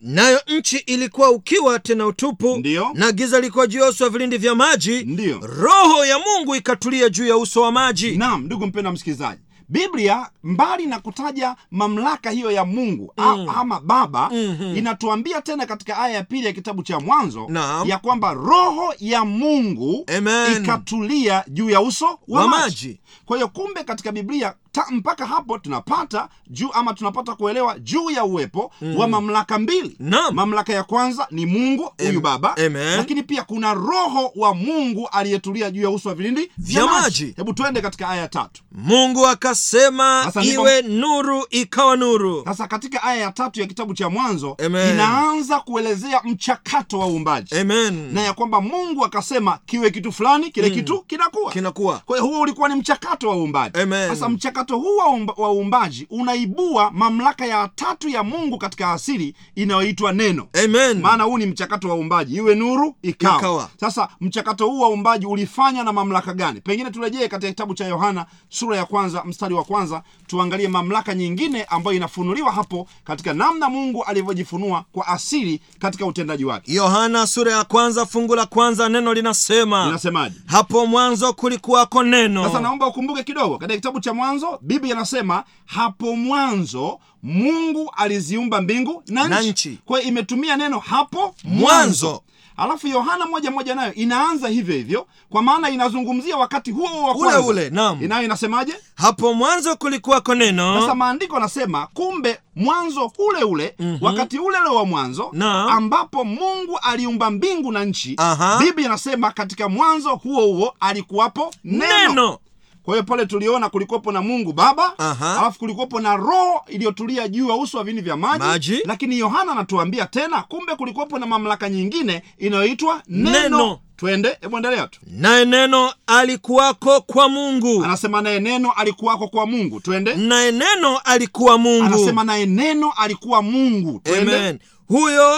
nayo nchi ilikuwa ukiwa tena utupu Ndiyo. na giza ilikuwa juu ya uso wa vilindi vya maji Ndiyo. roho ya mungu ikatulia juu ya uso wa maji naam ndugu mpenda msikilizaji biblia mbali na kutaja mamlaka hiyo ya mungu mm. ama baba mm-hmm. inatuambia tena katika aya ya pili ya kitabu cha mwanzo Naam. ya kwamba roho ya mungu Amen. ikatulia juu ya uso wa, Wa maji. maji. kwa hiyo kumbe katika biblia ta, mpaka hapo tunapata juu ama tunapata kuelewa juu ya uwepo mm. wa mamlaka mbili. No. mamlaka ya kwanza ni mungu huyu baba. Amen. lakini pia kuna roho wa mungu aliyetulia juu ya uso wa vilindi Vya maji. hebu twende katika aya ya tatu. Mungu akasema Sasa iwe nuru ikawa nuru. Sasa katika aya ya tatu ya kitabu cha mwanzo Amen. inaanza kuelezea mchakato wa uumbaji. Amen. Na ya kwamba mungu akasema kiwe kitu fulani kile kitu kinakuwa. Kinakuwa. Kwa hiyo huo ulikuwa ni mchakato wa uumbaji. Sasa mchakato huu wa uumbaji unaibua mamlaka ya tatu ya mungu katika asili inayoitwa neno. Amen. Maana huu ni mchakato wa uumbaji iwe nuru ikawa. Ikawa. sasa mchakato huu wa uumbaji ulifanywa na mamlaka gani? Pengine turejee katika kitabu cha yohana sura ya kwanza mstari wa kwanza tuangalie mamlaka nyingine ambayo inafunuliwa hapo katika namna mungu alivyojifunua kwa asili katika utendaji wake. Yohana sura ya kwanza fungu la kwanza neno linasema linasemaje? Hapo mwanzo kulikuwako neno. Sasa naomba ukumbuke kidogo katika kitabu cha mwanzo biblia inasema hapo mwanzo mungu aliziumba mbingu na nchi, kwa hiyo imetumia neno hapo mwanzo. Alafu yohana moja moja nayo inaanza hivyo hivyo kwa maana inazungumzia wakati huo wa Ule kwanza. ule, naam. inayo inasemaje? Hapo mwanzo kulikuwako neno. Sasa maandiko anasema kumbe mwanzo ule ule mm-hmm. wakati ule ule wa mwanzo Naam. ambapo mungu aliumba mbingu na nchi. Biblia inasema katika mwanzo huo huo alikuwapo neno, neno kwa hiyo pale tuliona kulikuwepo na mungu baba alafu kulikuwepo na roho iliyotulia juu ya uso wa vini vya maji, Maji. lakini yohana anatuambia tena kumbe kulikuwepo na mamlaka nyingine inayoitwa neno, Neno. twende hebu endelea tu. Naye neno alikuwako kwa mungu. Anasema naye neno alikuwako kwa mungu. Twende. Naye neno alikuwa mungu. Anasema naye neno alikuwa mungu. Twende. Huyo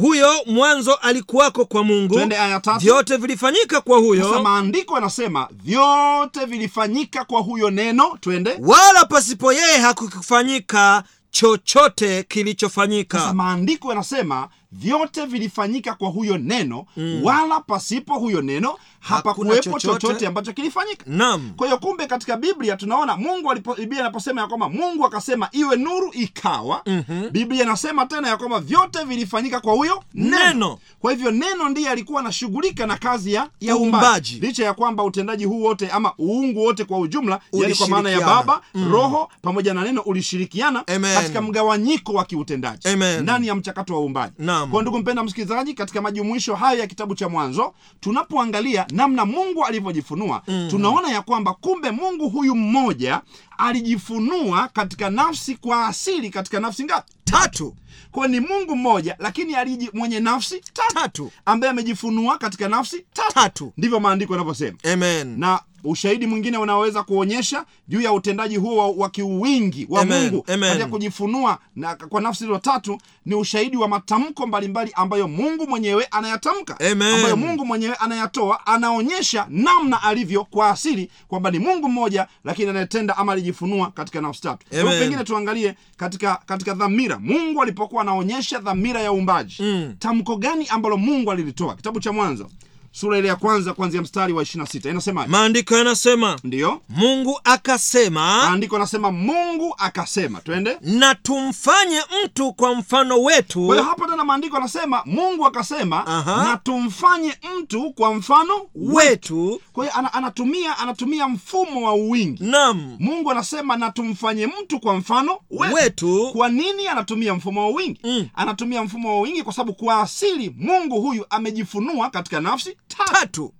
huyo mwanzo alikuwako kwa mungu. Vyote vilifanyika kwa huyo. Maandiko yanasema vyote vilifanyika kwa huyo neno. Twende. Wala pasipo yeye hakukufanyika chochote kilichofanyika. Maandiko yanasema vyote vilifanyika kwa huyo neno mm. wala pasipo huyo neno hapakuwepo chochote. chochote ambacho kilifanyika nam kwa hiyo kumbe katika biblia tunaona mungu alipo, biblia inaposema ya kwamba mungu akasema iwe nuru ikawa mm-hmm. biblia inasema tena ya kwamba vyote vilifanyika kwa huyo neno, Neno. kwa hivyo neno ndiye alikuwa anashughulika na kazi ya, ya Uumbaji. licha ya kwamba utendaji huu wote ama uungu wote kwa ujumla yani kwa maana ya baba mm. roho pamoja na neno ulishirikiana Amen. katika mgawanyiko wa kiutendaji ndani ya mchakato wa uumbaji kwa ndugu mpenda msikilizaji katika majumuisho hayo ya kitabu cha mwanzo tunapoangalia namna mungu alivyojifunua. Mm. tunaona ya kwamba kumbe mungu huyu mmoja alijifunua katika nafsi kwa asili katika nafsi ngapi? Tatu. Kwa ni mungu mmoja lakini aliji mwenye nafsi tatu, Tatu. ambaye amejifunua katika nafsi tatu, Tatu. ndivyo maandiko yanavyosema. Amen. Na ushahidi mwingine unaoweza kuonyesha juu ya utendaji huo wa, wa kiuwingi wa Amen, mungu. katika kujifunua na kwa nafsi hizo tatu ni ushahidi wa matamko mbalimbali ambayo mungu mwenyewe anayatamka. Amen. ambayo mungu mwenyewe anayatoa anaonyesha namna alivyo kwa asili kwamba ni mungu mmoja lakini anayetenda ama alijifunua katika nafsi tatu. Pengine tuangalie katika katika dhamira. Mungu alipokuwa anaonyesha dhamira ya uumbaji Mm. tamko gani ambalo mungu alilitoa? Kitabu cha mwanzo sura ile ya kwanza kuanzia mstari wa 26 inasema maandiko yanasema ndiyo. Mungu akasema maandiko anasema mungu akasema. Twende. na tumfanye mtu kwa mfano wetu. Kwa hiyo hapa tena maandiko anasema mungu akasema Aha. na tumfanye mtu kwa mfano wetu. Kwa hiyo ana, anatumia anatumia mfumo wa uwingi nam mungu anasema na tumfanye mtu kwa mfano wetu, wetu. Kwa nini anatumia mfumo wa wingi? Mm. anatumia mfumo wa uwingi kwa sababu kwa asili mungu huyu amejifunua katika nafsi tatu.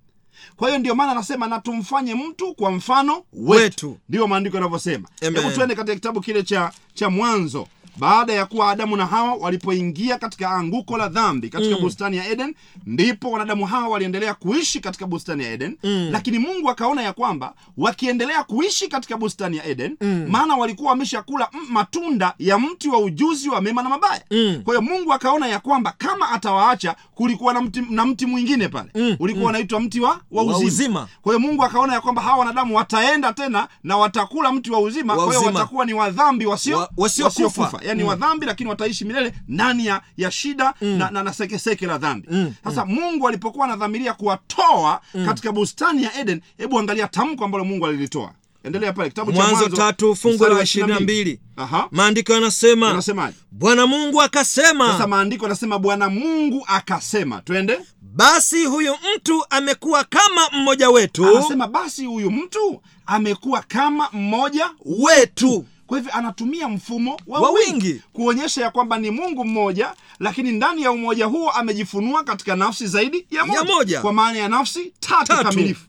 Kwa hiyo ndio maana anasema na tumfanye mtu kwa mfano wetu, Wetu. ndiyo maandiko yanavyosema. Hebu tuende katika kitabu kile cha cha mwanzo baada ya kuwa adamu na hawa walipoingia katika anguko la dhambi katika mm. bustani ya eden ndipo wanadamu hawa waliendelea kuishi katika bustani ya eden mm. lakini mungu akaona ya kwamba wakiendelea kuishi katika bustani ya eden mm. maana walikuwa wameshakula mm, matunda ya mti wa ujuzi wa mema na mabaya Mm. kwa hiyo mungu akaona ya kwamba kama atawaacha kulikuwa na mti, na mti mwingine pale Mm, ulikuwa unaitwa mti wa, wa Wa uzima. kwa hiyo mungu akaona ya kwamba hawa wanadamu wataenda tena na watakula mti wa uzima Wa kwa hiyo watakuwa ni wadhambi wasio Wa- wasiokufa. Yani Mm. wadhambi lakini wataishi milele ndani ya, ya shida na, na, na sekeseke la dhambi. Mm, sasa mungu alipokuwa anadhamiria kuwatoa katika bustani ya eden hebu angalia tamko ambalo mungu alilitoa. Endelea pale kitabu cha mwanzo tatu fungu la ishirini na mbili. maandiko yanasema bwana mungu akasema. Sasa maandiko anasema bwana mungu akasema. Twende. Basi huyu mtu amekuwa kama mmoja wetu. Anasema basi huyu mtu amekuwa kama mmoja wetu kwa hivyo anatumia mfumo wa, Wa wingi. kuonyesha ya kwamba ni mungu mmoja lakini ndani ya umoja huo amejifunua katika nafsi zaidi ya moja, Ya moja. kwa maana ya nafsi tatu, tatu kamilifu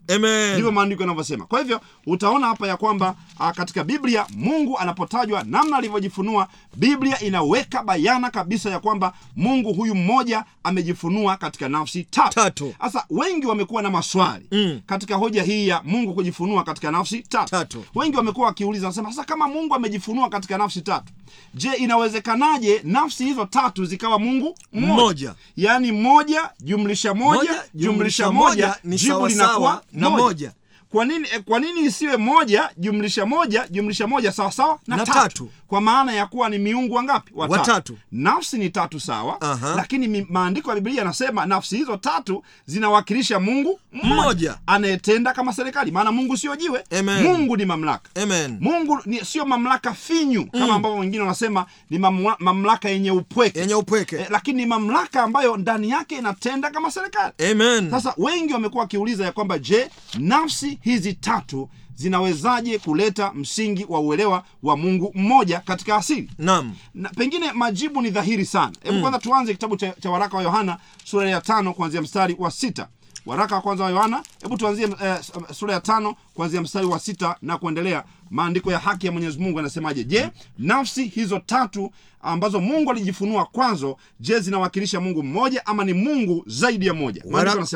ndivyo maandiko yanavyosema kwa hivyo utaona hapa ya kwamba a, katika biblia mungu anapotajwa namna alivyojifunua biblia inaweka bayana kabisa ya kwamba mungu huyu mmoja amejifunua katika nafsi tatu sasa wengi wamekuwa na maswali Mm. katika hoja hii ya mungu kujifunua katika nafsi tatu, Tatu. wengi wamekuwa wakiuliza wanasema sasa kama mungu amejifunua katika nafsi tatu je inawezekanaje nafsi hizo tatu zikawa mungu mmoja, Mmoja. yaani moja jumlisha moja, Moja, jumlisha moja ni jibu linakuwa na moja, moja. Kwa nini eh, kwa nini isiwe moja jumlisha moja jumlisha moja sawa sawa na, Na tatu. tatu. kwa maana ya kuwa ni miungu wangapi Watatu. nafsi ni tatu sawa Aha. lakini maandiko ya biblia yanasema nafsi hizo tatu zinawakilisha mungu mmoja anayetenda kama serikali maana mungu sio jiwe Amen. mungu ni mamlaka Amen. mungu ni, sio mamlaka finyu kama ambavyo wengine wanasema ni mamla, mamlaka yenye upweke yenye upweke eh, lakini ni mamlaka ambayo ndani yake inatenda kama serikali Amen. sasa wengi wamekuwa wakiuliza ya kwamba je nafsi hizi tatu zinawezaje kuleta msingi wa uelewa wa mungu mmoja katika asili? Naam. na pengine majibu ni dhahiri sana. Hebu kwanza tuanze kitabu cha, cha waraka wa yohana sura ya tano kuanzia mstari wa sita. Waraka wa kwanza wa yohana hebu tuanzie eh, sura ya tano kuanzia mstari wa sita na kuendelea maandiko ya haki ya mwenyezi mungu anasemaje je nafsi hizo tatu ambazo mungu alijifunua kwazo je zinawakilisha mungu mmoja ama ni mungu zaidi ya moja?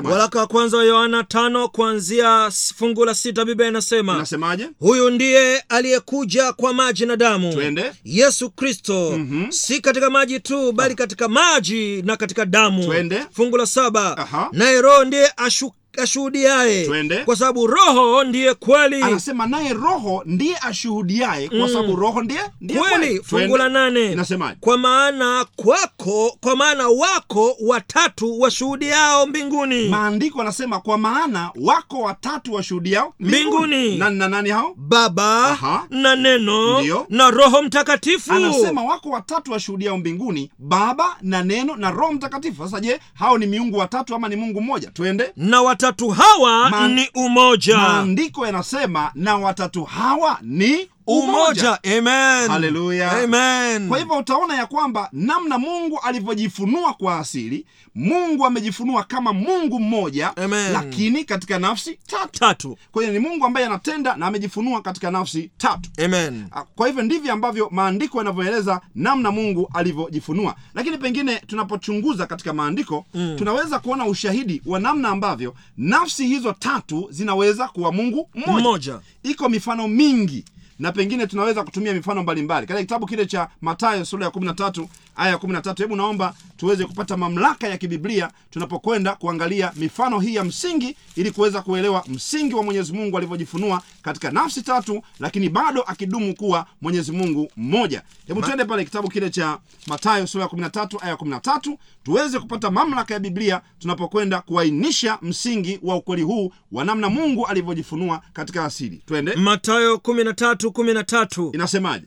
Waraka wa kwanza wa Yohana tano kuanzia fungu la sita Biblia inasema anasemaje huyu ndiye aliyekuja kwa maji na damu Twende. yesu kristo. Si katika maji tu bali katika maji na katika damu. Twende. fungu la saba naye roho ndiye ashu, ashuhudiaye. Kwa sababu roho ndiye kweli. Anasema naye roho ndiye ashuhudiaye kwa sababu roho ndiye ndiye kweli fungu la nane. Kwa maana kwako kwa maana wako watatu washuhudiao mbinguni. Maandiko anasema kwa maana wako watatu washuhudiao Mbinguni. nani na nani hao? Baba Aha. na neno Ndiyo. na roho mtakatifu. Anasema wako watatu washuhudiao mbinguni baba na neno na roho mtakatifu. Sasa je hao ni miungu watatu ama ni mungu mmoja? Twende. Na watatu hawa Ma- ni umoja. maandiko yanasema na watatu hawa ni umoja. Amen. Haleluya. amen. Kwa hivyo utaona ya kwamba namna mungu alivyojifunua kwa asili mungu amejifunua kama mungu mmoja Amen. lakini katika nafsi tatu. Tatu. Kwa hiyo ni mungu ambaye anatenda na amejifunua katika nafsi tatu. Amen. Ah, kwa hivyo ndivyo ambavyo maandiko yanavyoeleza namna mungu alivyojifunua. Lakini pengine tunapochunguza katika maandiko mm. tunaweza kuona ushahidi wa namna ambavyo nafsi hizo tatu zinaweza kuwa mungu mmoja. Mmoja. iko mifano mingi na pengine tunaweza kutumia mifano mbalimbali. Katika kitabu kile cha matayo sura ya 13 aya ya kumi na tatu hebu naomba tuweze kupata mamlaka ya kibiblia tunapokwenda kuangalia mifano hii ya msingi ili kuweza kuelewa msingi wa mwenyezi mungu alivyojifunua katika nafsi tatu lakini bado akidumu kuwa mwenyezi mungu mmoja. Hebu tuende pale kitabu kile cha matayo sura ya 13 aya ya 13 tuweze kupata mamlaka ya biblia tunapokwenda kuainisha msingi wa ukweli huu wa namna mungu alivyojifunua katika asili. Twende. Matayo 13:13 inasemaje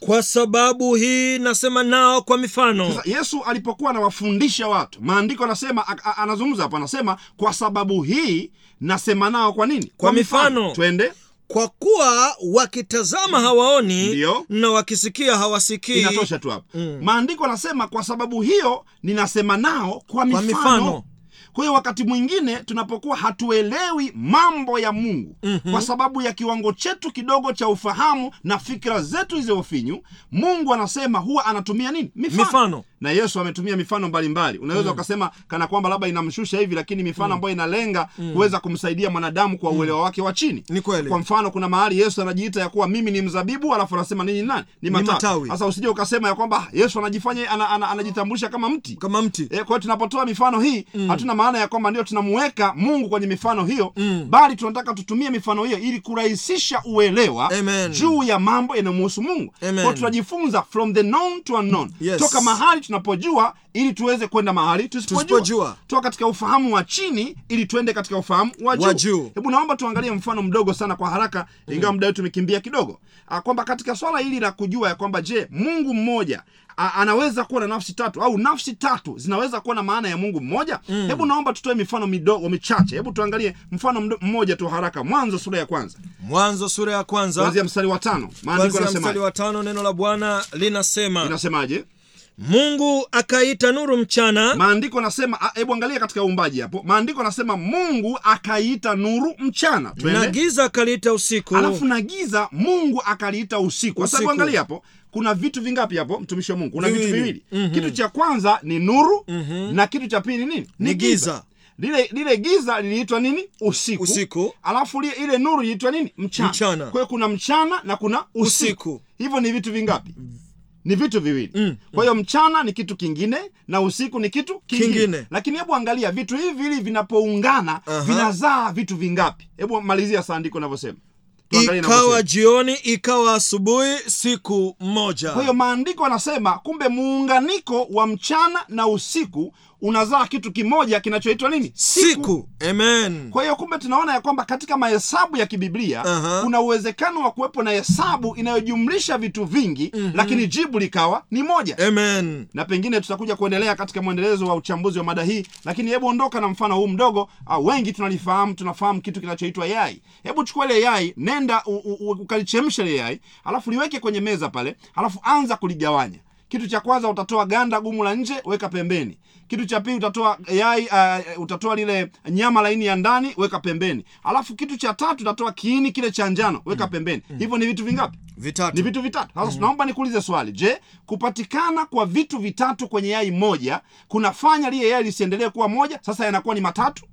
kwa sababu hii nasema nao kwa mifano. Sasa yesu alipokuwa anawafundisha watu maandiko anasema anazungumza hapo anasema kwa sababu hii nasema nao kwa nini? Kwa mifano. twende. Kwa kuwa wakitazama hawaoni Ndiyo. na wakisikia hawasikii. Inatosha tu hapo maandiko anasema kwa sababu hiyo ninasema nao kwa mifano, mifano. Kwa hiyo wakati mwingine tunapokuwa hatuelewi mambo ya mungu mm-hmm. kwa sababu ya kiwango chetu kidogo cha ufahamu na fikira zetu hizo ufinyu mungu anasema huwa anatumia nini mifano, Mifano. Na yesu ametumia mifano mbalimbali. Unaweza ukasema kana kwamba labda inamshusha hivi lakini mifano ambayo inalenga kuweza kumsaidia mwanadamu kwa uelewa wake wa chini. Kwa mfano kuna mahali yesu anajiita ya kuwa mimi ni mzabibu alafu anasema nini nani? Ni matawi. sasa usije ukasema ya kwamba yesu anajifanya ana, ana, anajitambulisha kama mti. Kama mti. E, kwa hiyo tunapotoa mifano hii mm. hatuna maana ya kwamba ndio tunamuweka mungu kwenye mifano hiyo mm. bali tunataka tutumie mifano hiyo ili kurahisisha uelewa Amen. juu ya mambo yanayomhusu mungu. Kwa tunajifunza from the known to unknown. Yes. toka mahali tunapojua ili tuweze kwenda mahali. Tusipojua toa katika ufahamu wa chini ili tuende katika ufahamu wa juu. Hebu naomba tuangalie mfano mdogo sana kwa haraka ingawa muda wetu umekimbia kidogo. Ah, kwamba katika swala hili la kujua ya kwamba je mungu mmoja a- anaweza kuwa na nafsi tatu au nafsi tatu zinaweza kuwa na maana ya mungu mmoja? Mm. hebu naomba tutoe mifano midogo michache. Hebu tuangalie mfano mdo- mmoja tu haraka. Mwanzo sura ya kwanza. Mwanzo sura ya kwanza. Kwanzia mstari wa tano. Maandiko mstari wa tano neno la bwana linasema. Inasemaje mungu akaita nuru mchana maandiko anasema ah, hebu angalia katika uumbaji hapo maandiko anasema mungu akaita nuru mchana na giza akaliita usiku alafu na giza mungu akaliita usiku sasa Usiku. kuangalia hapo kuna vitu vingapi hapo mtumishi wa mungu kuna vitu Viwili. mm-hmm. kitu cha kwanza ni nuru mm-hmm. na kitu cha pili nini Ni giza. lile lile giza liliitwa nini usiku Usiku. alafu li, ile nuru iliitwa nini mchana, Mchana. kwa hiyo kuna mchana na kuna usiku, Usiku. hivyo ni vitu vingapi ni vitu viwili. Mm, kwa hiyo mchana ni kitu kingine na usiku ni kitu kingine, Kingine. lakini hebu angalia vitu hivi vili vinapoungana Aha. vinazaa vitu vingapi? Hebu malizia saandiko inavyosema ikawa jioni ikawa asubuhi siku moja. Kwa hiyo maandiko anasema kumbe muunganiko wa mchana na usiku unazaa kitu kimoja kinachoitwa nini? Siku. Amen. Kwa hiyo kumbe tunaona ya kwamba katika mahesabu ya kibiblia Aha. kuna uwezekano wa kuwepo na hesabu inayojumlisha vitu vingi mm-hmm. lakini jibu likawa ni moja. Amen. Na pengine tutakuja kuendelea katika mwendelezo wa uchambuzi wa mada hii lakini hebu ondoka na mfano huu mdogo. Uh, wengi tunalifahamu tunafahamu kitu kinachoitwa yai. Hebu chukua ile yai nenda ukalichemsha ile yai alafu liweke kwenye meza pale alafu anza kuligawanya kitu cha kwanza utatoa ganda gumu la nje weka pembeni. Kitu cha pili utatoa yai uh, utatoa lile nyama laini ya ndani weka pembeni. Alafu kitu cha tatu utatoa kiini kile cha njano weka pembeni. Hivyo ni vitu vingapi? Vitatu. Ni vitu vitatu. Sasa naomba nikuulize swali. Je kupatikana kwa vitu vitatu kwenye yai moja kunafanya liye yai lisiendelee kuwa moja? Sasa yanakuwa ni matatu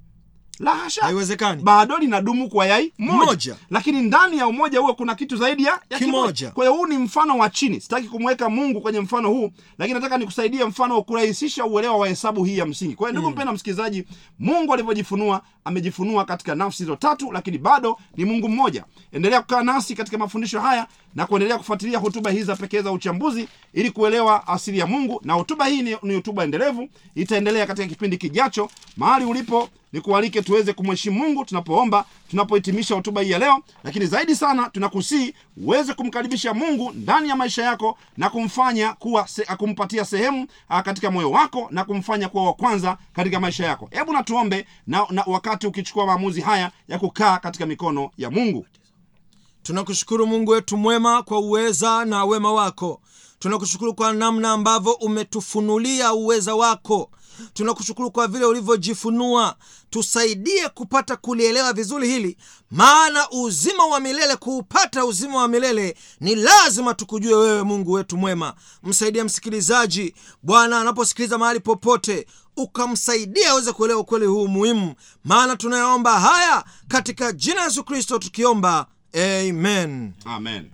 la hasha. Haiwezekani. Bado linadumu kwa yai moja. Moja. lakini ndani ya umoja huo kuna kitu zaidi ya, ya Kimoja. kwa hiyo huu ni mfano wa chini. Sitaki kumweka mungu kwenye mfano huu lakini nataka nikusaidie mfano wa kurahisisha uelewa wa hesabu hii ya msingi. Kwa hiyo ndugu mpenda msikilizaji mungu alivyojifunua amejifunua katika nafsi hizo tatu lakini bado ni mungu mmoja. Endelea kukaa nasi katika mafundisho haya na kuendelea kufuatilia hotuba hizi za pekee za uchambuzi ili kuelewa asili ya mungu. Na hotuba hii ni, ni hotuba endelevu. Itaendelea katika kipindi kijacho. Mahali ulipo nikualike tuweze kumheshimu mungu tunapoomba tunapohitimisha hotuba hii ya leo. Lakini zaidi sana tunakusii uweze kumkaribisha mungu ndani ya maisha yako na kumfanya kuwa se, kumpatia sehemu ah, katika moyo wako na kumfanya kuwa wa kwanza katika maisha yako. Hebu natuombe na, na wakati ukichukua maamuzi haya ya kukaa katika mikono ya mungu tunakushukuru mungu wetu mwema kwa uweza na wema wako. Tunakushukuru kwa namna ambavyo umetufunulia uweza wako. Tunakushukuru kwa vile ulivyojifunua. Tusaidie kupata kulielewa vizuri hili maana uzima wa milele kuupata uzima wa milele ni lazima tukujue wewe mungu wetu mwema. Msaidie msikilizaji bwana anaposikiliza mahali popote ukamsaidia aweze kuelewa ukweli huu muhimu. Maana tunayaomba haya katika jina yesu kristo tukiomba amen. Amen.